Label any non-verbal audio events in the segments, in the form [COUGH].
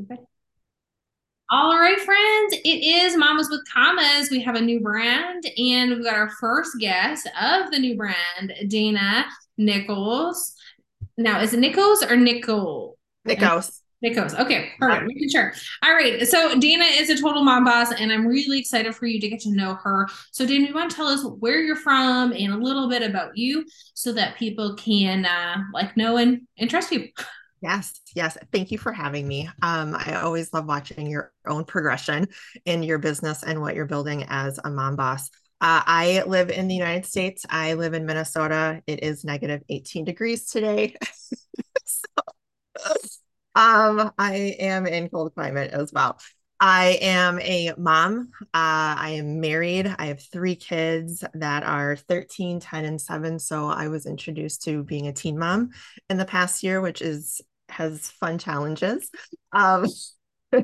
Okay. All right, friends, it is Mamas with Commas. We have a new brand, and we've got our first guest of the new brand, Dana Nickos. Now, is it Nichols or Nicole? Nickos. Nickos. Okay, perfect. Making sure. All right. So Dana is a total mom boss, and I'm really excited for you to get to know her. So, Dana, you want to tell us where you're from and a little bit about you so that people can uh, like know and, and trust you. Yes, yes. Thank you for having me. Um, I always love watching your own progression in your business and what you're building as a mom boss. Uh, I live in the United States. I live in Minnesota. It is negative 18 degrees today. [LAUGHS] so, um, I am in cold climate as well. I am a mom. Uh, I am married. I have three kids that are 13, 10, and 7. So I was introduced to being a teen mom in the past year, which is has fun challenges. Um, [LAUGHS]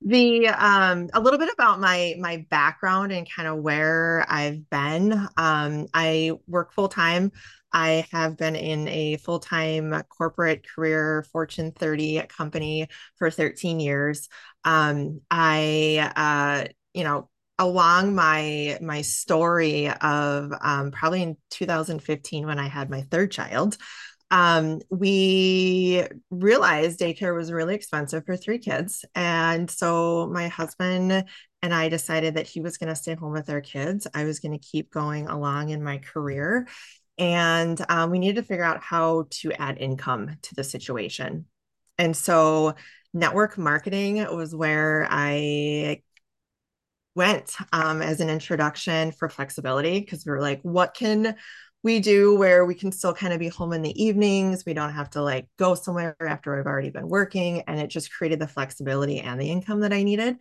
the um a little bit about my my background and kind of where I've been. Um, I work full time. I have been in a full time corporate career, Fortune 30 company for 13 years. Um, I, uh, you know, along my my story of um, probably in 2015 when I had my third child, um, we realized daycare was really expensive for three kids. And so my husband and I decided that he was going to stay home with our kids. I was going to keep going along in my career. And um, we needed to figure out how to add income to the situation. And so network marketing was where I went um, as an introduction for flexibility because we were like, what can we do where we can still kind of be home in the evenings. We don't have to like go somewhere after I've already been working. And it just created the flexibility and the income that I needed.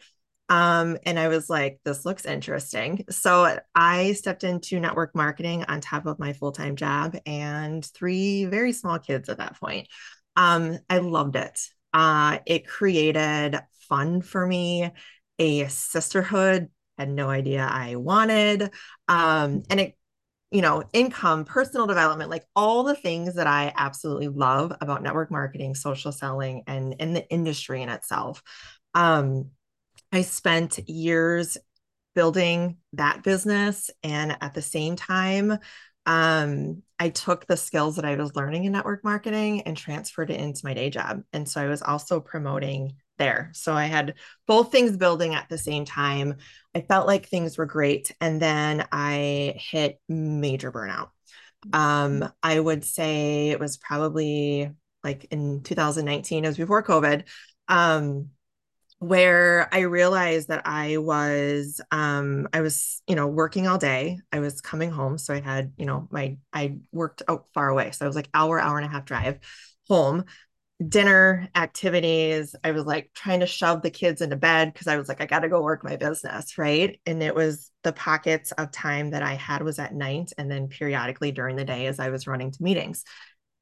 Um, and I was like, this looks interesting. So I stepped into network marketing on top of my full time job and three very small kids at that point. Um, I loved it. Uh, it created fun for me, a sisterhood, had no idea I wanted. Um, and it you know, income, personal development, like all the things that I absolutely love about network marketing, social selling, and in the industry in itself. Um, I spent years building that business, and at the same time, um, I took the skills that I was learning in network marketing and transferred it into my day job. And so I was also promoting there. So I had both things building at the same time. I felt like things were great. And then I hit major burnout. Um, I would say it was probably like in 2019, it was before COVID, um, where I realized that I was, um, I was, you know, working all day. I was coming home. So I had, you know, my, I worked out far away. So I was like hour, hour and a half drive home dinner activities. I was like trying to shove the kids into bed because I was like, I got to go work my business. Right. And it was the pockets of time that I had was at night and then periodically during the day as I was running to meetings.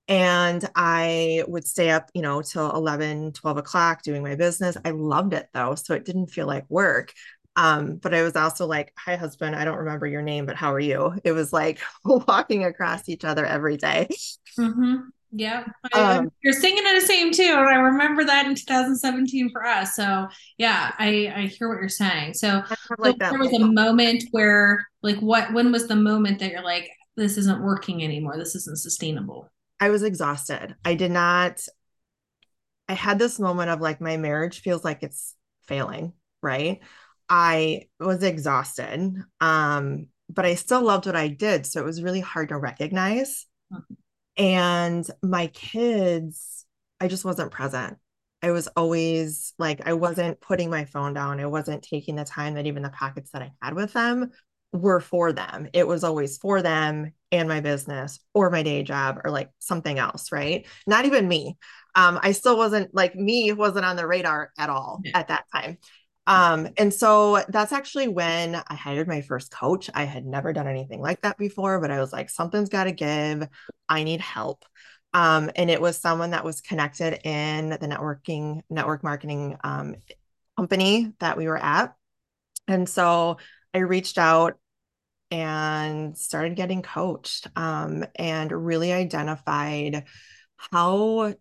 And I would stay up, you know, till 11, 12 o'clock doing my business. I loved it though. So it didn't feel like work. Um, but I was also like, Hi, husband, I don't remember your name, but how are you? It was like [LAUGHS] walking across each other every day. Mm-hmm. Yeah, um, you're singing it the same too, and I remember that in 2017 for us. So yeah, I I hear what you're saying. So, like there was a moment where, like, what? When was the moment that you're like, this isn't working anymore? This isn't sustainable. I was exhausted. I did not. I had this moment of like my marriage feels like it's failing. Right. I was exhausted. Um, but I still loved what I did, so it was really hard to recognize. Mm-hmm and my kids, I just wasn't present. I was always like, I wasn't putting my phone down. I wasn't taking the time that even the pockets that I had with them were for them. It was always for them and my business or my day job or like something else, right? Not even me. Um, I still wasn't like me wasn't on the radar at all yeah. at that time. Um, and so that's actually when I hired my first coach. I had never done anything like that before, but I was like, something's got to give. I need help. Um, and it was someone that was connected in the networking, network marketing um, company that we were at. And so I reached out and started getting coached um, and really identified how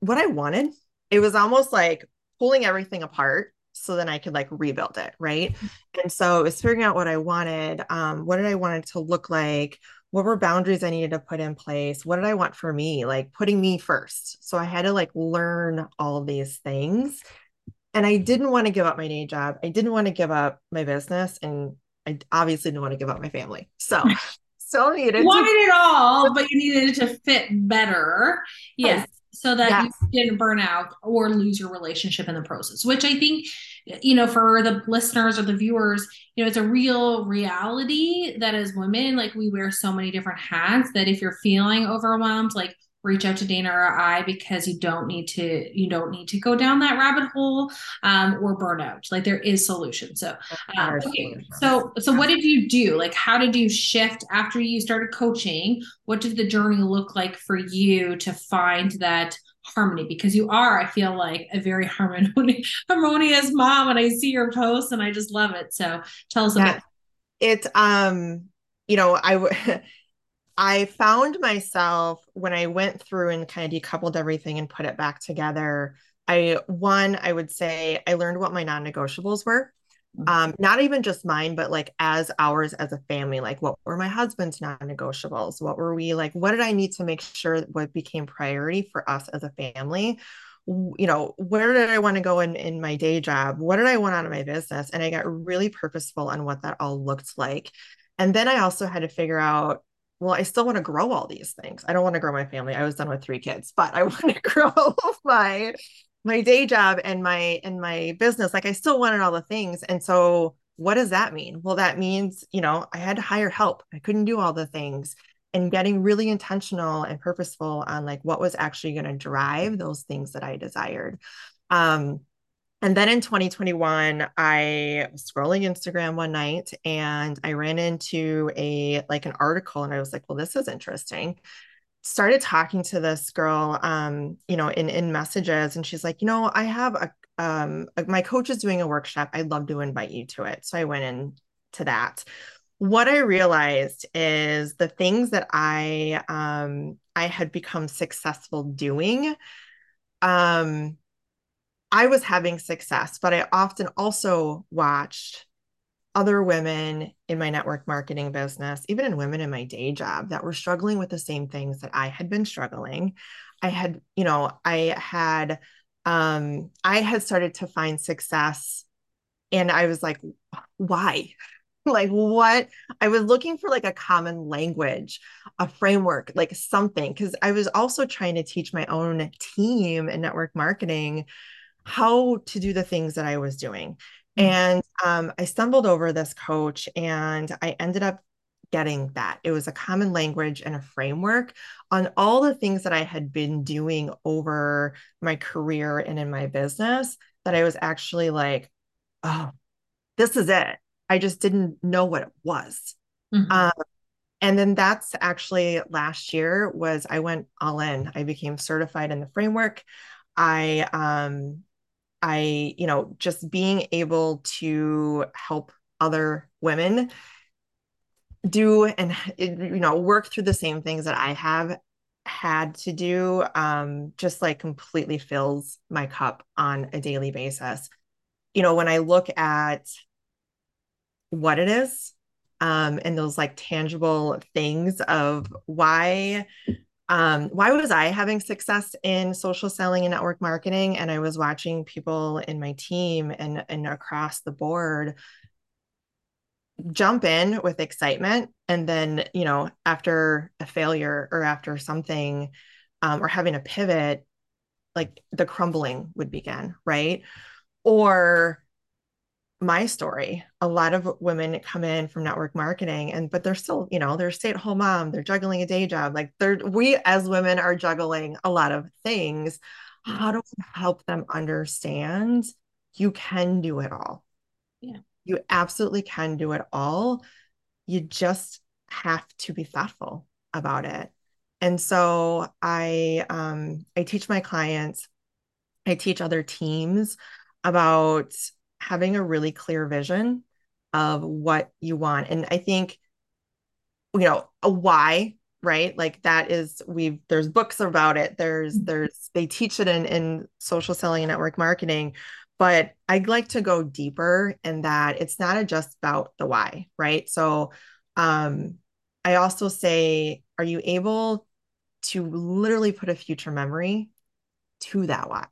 what I wanted. It was almost like pulling everything apart so then I could like rebuild it, right? And so it was figuring out what I wanted. Um, what did I want it to look like? What were boundaries I needed to put in place? What did I want for me? Like putting me first. So I had to like learn all these things. And I didn't want to give up my day job. I didn't want to give up my business. And I obviously didn't want to give up my family. So [LAUGHS] still needed wanted to- it all, but you needed it to fit better. Yes so that yes. you didn't burn out or lose your relationship in the process which i think you know for the listeners or the viewers you know it's a real reality that as women like we wear so many different hats that if you're feeling overwhelmed like reach out to Dana or I because you don't need to you don't need to go down that rabbit hole um, or burn out. Like there is solution. So um, okay. So so what did you do? Like how did you shift after you started coaching? What did the journey look like for you to find that harmony? Because you are, I feel like, a very [LAUGHS] harmonious mom, and I see your posts and I just love it. So tell us yeah. about it. Um, you know, I [LAUGHS] I found myself when I went through and kind of decoupled everything and put it back together. I one, I would say I learned what my non-negotiables were. Mm-hmm. Um, not even just mine, but like as ours as a family, like what were my husband's non-negotiables? What were we like? What did I need to make sure what became priority for us as a family? you know where did i want to go in in my day job what did i want out of my business and i got really purposeful on what that all looked like and then i also had to figure out well, I still want to grow all these things. I don't want to grow my family. I was done with three kids, but I [LAUGHS] want to grow [LAUGHS] my my day job and my and my business. Like I still wanted all the things. And so what does that mean? Well, that means, you know, I had to hire help. I couldn't do all the things and getting really intentional and purposeful on like what was actually going to drive those things that I desired. Um, and then in 2021, I was scrolling Instagram one night and I ran into a like an article and I was like, well, this is interesting. Started talking to this girl, um, you know, in in messages, and she's like, you know, I have a um my coach is doing a workshop. I'd love to invite you to it. So I went in to that. What I realized is the things that I um I had become successful doing um I was having success, but I often also watched other women in my network marketing business, even in women in my day job that were struggling with the same things that I had been struggling. I had, you know, I had um I had started to find success and I was like why? [LAUGHS] like what? I was looking for like a common language, a framework, like something cuz I was also trying to teach my own team in network marketing how to do the things that I was doing. Mm-hmm. And um, I stumbled over this coach and I ended up getting that. It was a common language and a framework on all the things that I had been doing over my career and in my business that I was actually like, oh, this is it. I just didn't know what it was. Mm-hmm. Um, and then that's actually last year was I went all in. I became certified in the framework. I um I, you know, just being able to help other women do and, you know, work through the same things that I have had to do um, just like completely fills my cup on a daily basis. You know, when I look at what it is um, and those like tangible things of why um, why was I having success in social selling and network marketing? And I was watching people in my team and, and across the board jump in with excitement. And then, you know, after a failure or after something um, or having a pivot, like the crumbling would begin, right? Or my story a lot of women come in from network marketing and but they're still you know they're stay-at-home mom they're juggling a day job like they're we as women are juggling a lot of things. How do we help them understand? You can do it all. Yeah. You absolutely can do it all. You just have to be thoughtful about it. And so i um i teach my clients i teach other teams about having a really clear vision of what you want. And I think, you know, a why right? Like that is we've there's books about it. There's mm-hmm. there's they teach it in in social selling and network marketing. But i'd like to go deeper in that it's not just about the why right? So um i also say are you able to literally put a future memory to that why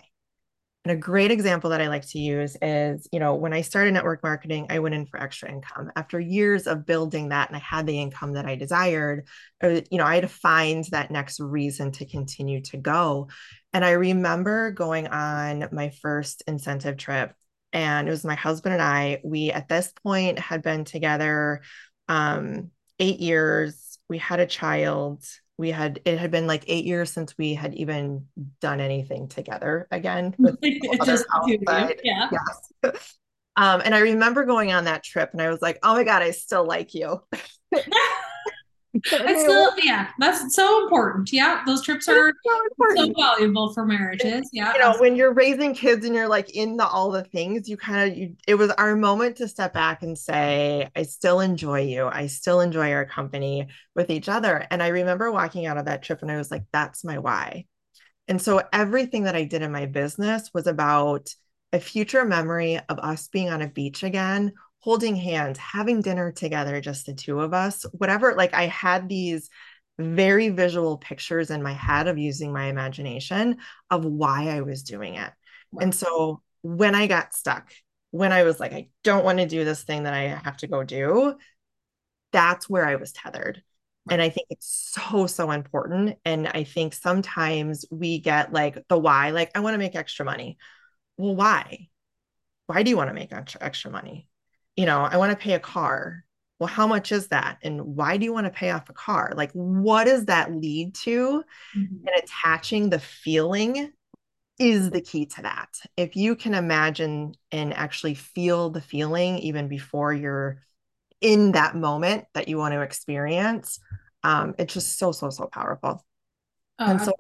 and a great example that I like to use is, you know, when I started network marketing, I went in for extra income. After years of building that and I had the income that I desired, uh, you know, I had to find that next reason to continue to go. And I remember going on my first incentive trip and it was my husband and I. We at this point had been together um, eight years. We had a child we had it had been like eight years since we had even done anything together again [LAUGHS] with just yeah. Yes. [LAUGHS] Um, and i remember going on that trip and i was like oh my god i still like you [LAUGHS] I still, yeah, that's so important. Yeah, those trips are so, so, valuable for marriages. Yeah, you know, when you're raising kids and you're like in the all the things, you kind of you. It was our moment to step back and say, "I still enjoy you. I still enjoy our company with each other." And I remember walking out of that trip, and I was like, "That's my why." And so everything that I did in my business was about a future memory of us being on a beach again holding hands, having dinner together, just the two of us, whatever. Like I had these very visual pictures in my head of using my imagination of why I was doing it. Wow. And so when I got stuck, when I was like, I don't want to do this thing that I have to go do, that's where I was tethered. And I think it's so, so important. And I think sometimes we get like the why, like, I want to make extra money. Well, why? Why do you want to make extra, extra money? You know, I want to pay a car. Well, how much is that? And why do you want to pay off a car? Like, what does that lead to? Mm-hmm. And attaching the feeling is the key to that. If you can imagine and actually feel the feeling even before you're in that moment that you want to experience, um, it's just so, so, so powerful. Uh, and so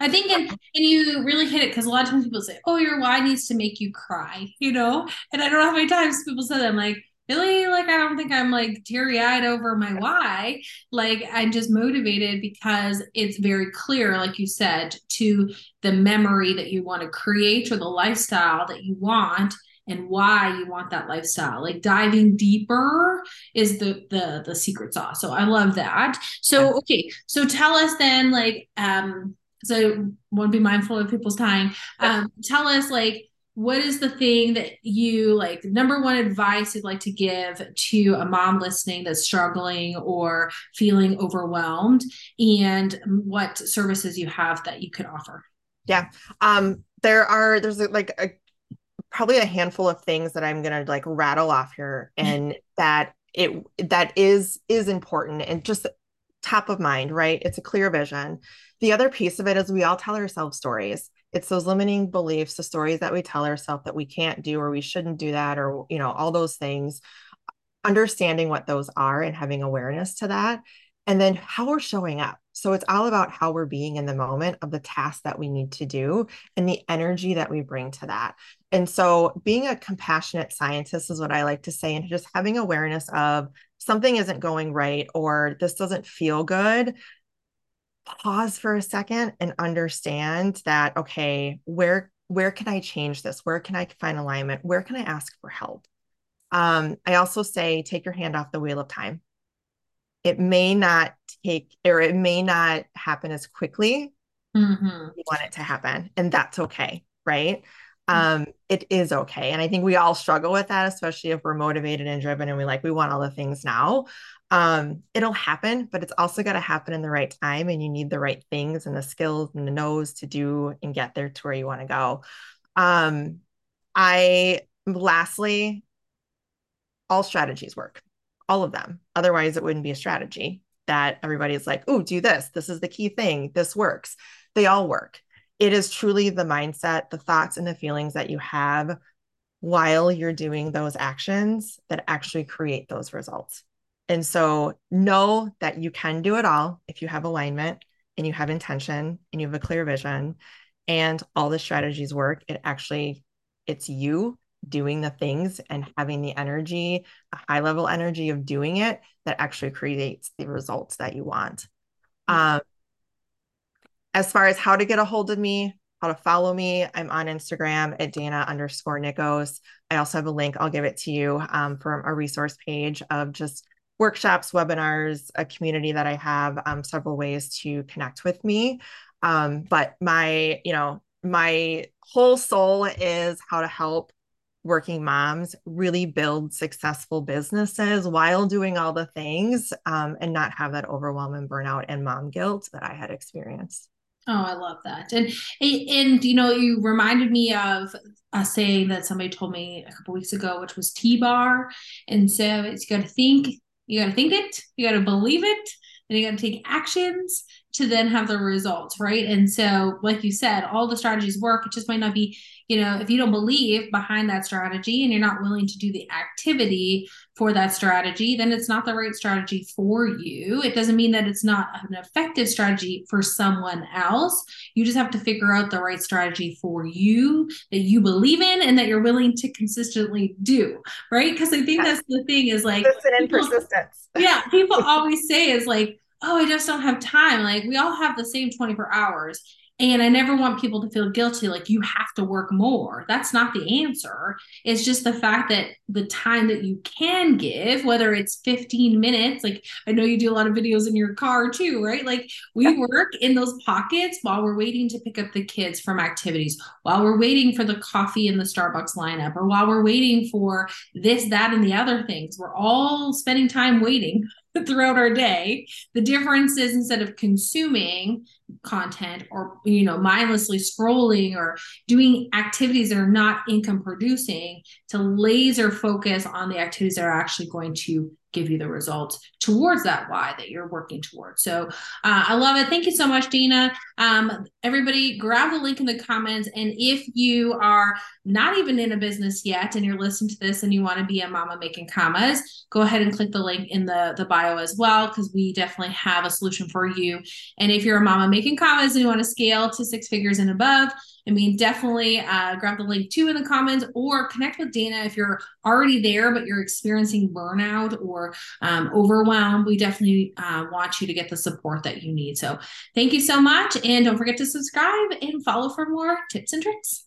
I think, and, and you really hit it because a lot of times people say, "Oh, your why needs to make you cry," you know. And I don't know how many times people said that. I'm like, really? Like, I don't think I'm like teary eyed over my why. Like, I'm just motivated because it's very clear, like you said, to the memory that you want to create or the lifestyle that you want and why you want that lifestyle like diving deeper is the the the secret sauce so i love that so okay so tell us then like um so want to be mindful of people's time. Um, tell us like what is the thing that you like number one advice you'd like to give to a mom listening that's struggling or feeling overwhelmed and what services you have that you could offer? Yeah. Um there are there's like a probably a handful of things that i'm gonna like rattle off here and that it that is is important and just top of mind right it's a clear vision the other piece of it is we all tell ourselves stories. It's those limiting beliefs, the stories that we tell ourselves that we can't do or we shouldn't do that, or, you know, all those things. Understanding what those are and having awareness to that. And then how we're showing up. So it's all about how we're being in the moment of the task that we need to do and the energy that we bring to that. And so being a compassionate scientist is what I like to say, and just having awareness of something isn't going right or this doesn't feel good pause for a second and understand that okay where where can i change this? Where can i find alignment? Where can i ask for help? Um, i also say take your hand off the wheel of time. It may not take or it may not happen as quickly mm-hmm. you want it to happen and that's okay right um, it is okay. And I think we all struggle with that, especially if we're motivated and driven and we like, we want all the things now. Um, it'll happen, but it's also got to happen in the right time. And you need the right things and the skills and the knows to do and get there to where you want to go. Um, I, lastly, all strategies work, all of them. Otherwise, it wouldn't be a strategy that everybody's like, oh, do this. This is the key thing. This works. They all work it is truly the mindset, the thoughts, and the feelings that you have while you're doing those actions that actually create those results. And so know that you can do it all if you have alignment and you have intention and you have a clear vision and all the strategies work. It actually, it's you doing the things and having the energy, a high level energy of doing it that actually creates the results that you want. Um, as far as how to get a hold of me, how to follow me, I'm on Instagram at Dana underscore Nickos. I also have a link, I'll give it to you um, from a resource page of just workshops, webinars, a community that I have, um, several ways to connect with me. Um, but my, you know, my whole soul is how to help working moms really build successful businesses while doing all the things um, and not have that overwhelm and burnout and mom guilt that I had experienced. Oh, I love that. And and you know, you reminded me of a saying that somebody told me a couple weeks ago, which was T-bar. And so it's you got to think, you got to think it, you got to believe it, and you got to take actions to then have the results, right? And so, like you said, all the strategies work. It just might not be you know, if you don't believe behind that strategy and you're not willing to do the activity for that strategy, then it's not the right strategy for you. It doesn't mean that it's not an effective strategy for someone else. You just have to figure out the right strategy for you that you believe in and that you're willing to consistently do, right? Because I think that's the thing is like and persistence. [LAUGHS] Yeah, people always say is like, oh, I just don't have time. Like we all have the same 24 hours and I never want people to feel guilty, like you have to work more. That's not the answer. It's just the fact that the time that you can give, whether it's 15 minutes, like I know you do a lot of videos in your car too, right? Like we work in those pockets while we're waiting to pick up the kids from activities, while we're waiting for the coffee in the Starbucks lineup, or while we're waiting for this, that, and the other things. We're all spending time waiting [LAUGHS] throughout our day. The difference is instead of consuming content or you know mindlessly scrolling or doing activities that are not income producing to laser focus on the activities that are actually going to give you the results towards that why that you're working towards. So uh, I love it. Thank you so much, Dana. Um, everybody, grab the link in the comments. And if you are not even in a business yet and you're listening to this and you want to be a mama making commas, go ahead and click the link in the, the bio as well, because we definitely have a solution for you. And if you're a mama making commas and you want to scale to six figures and above, I mean, definitely uh, grab the link too in the comments or connect with Dana if you're already there, but you're experiencing burnout or um, overwhelm. We definitely uh, want you to get the support that you need. So thank you so much. And don't forget to subscribe and follow for more tips and tricks.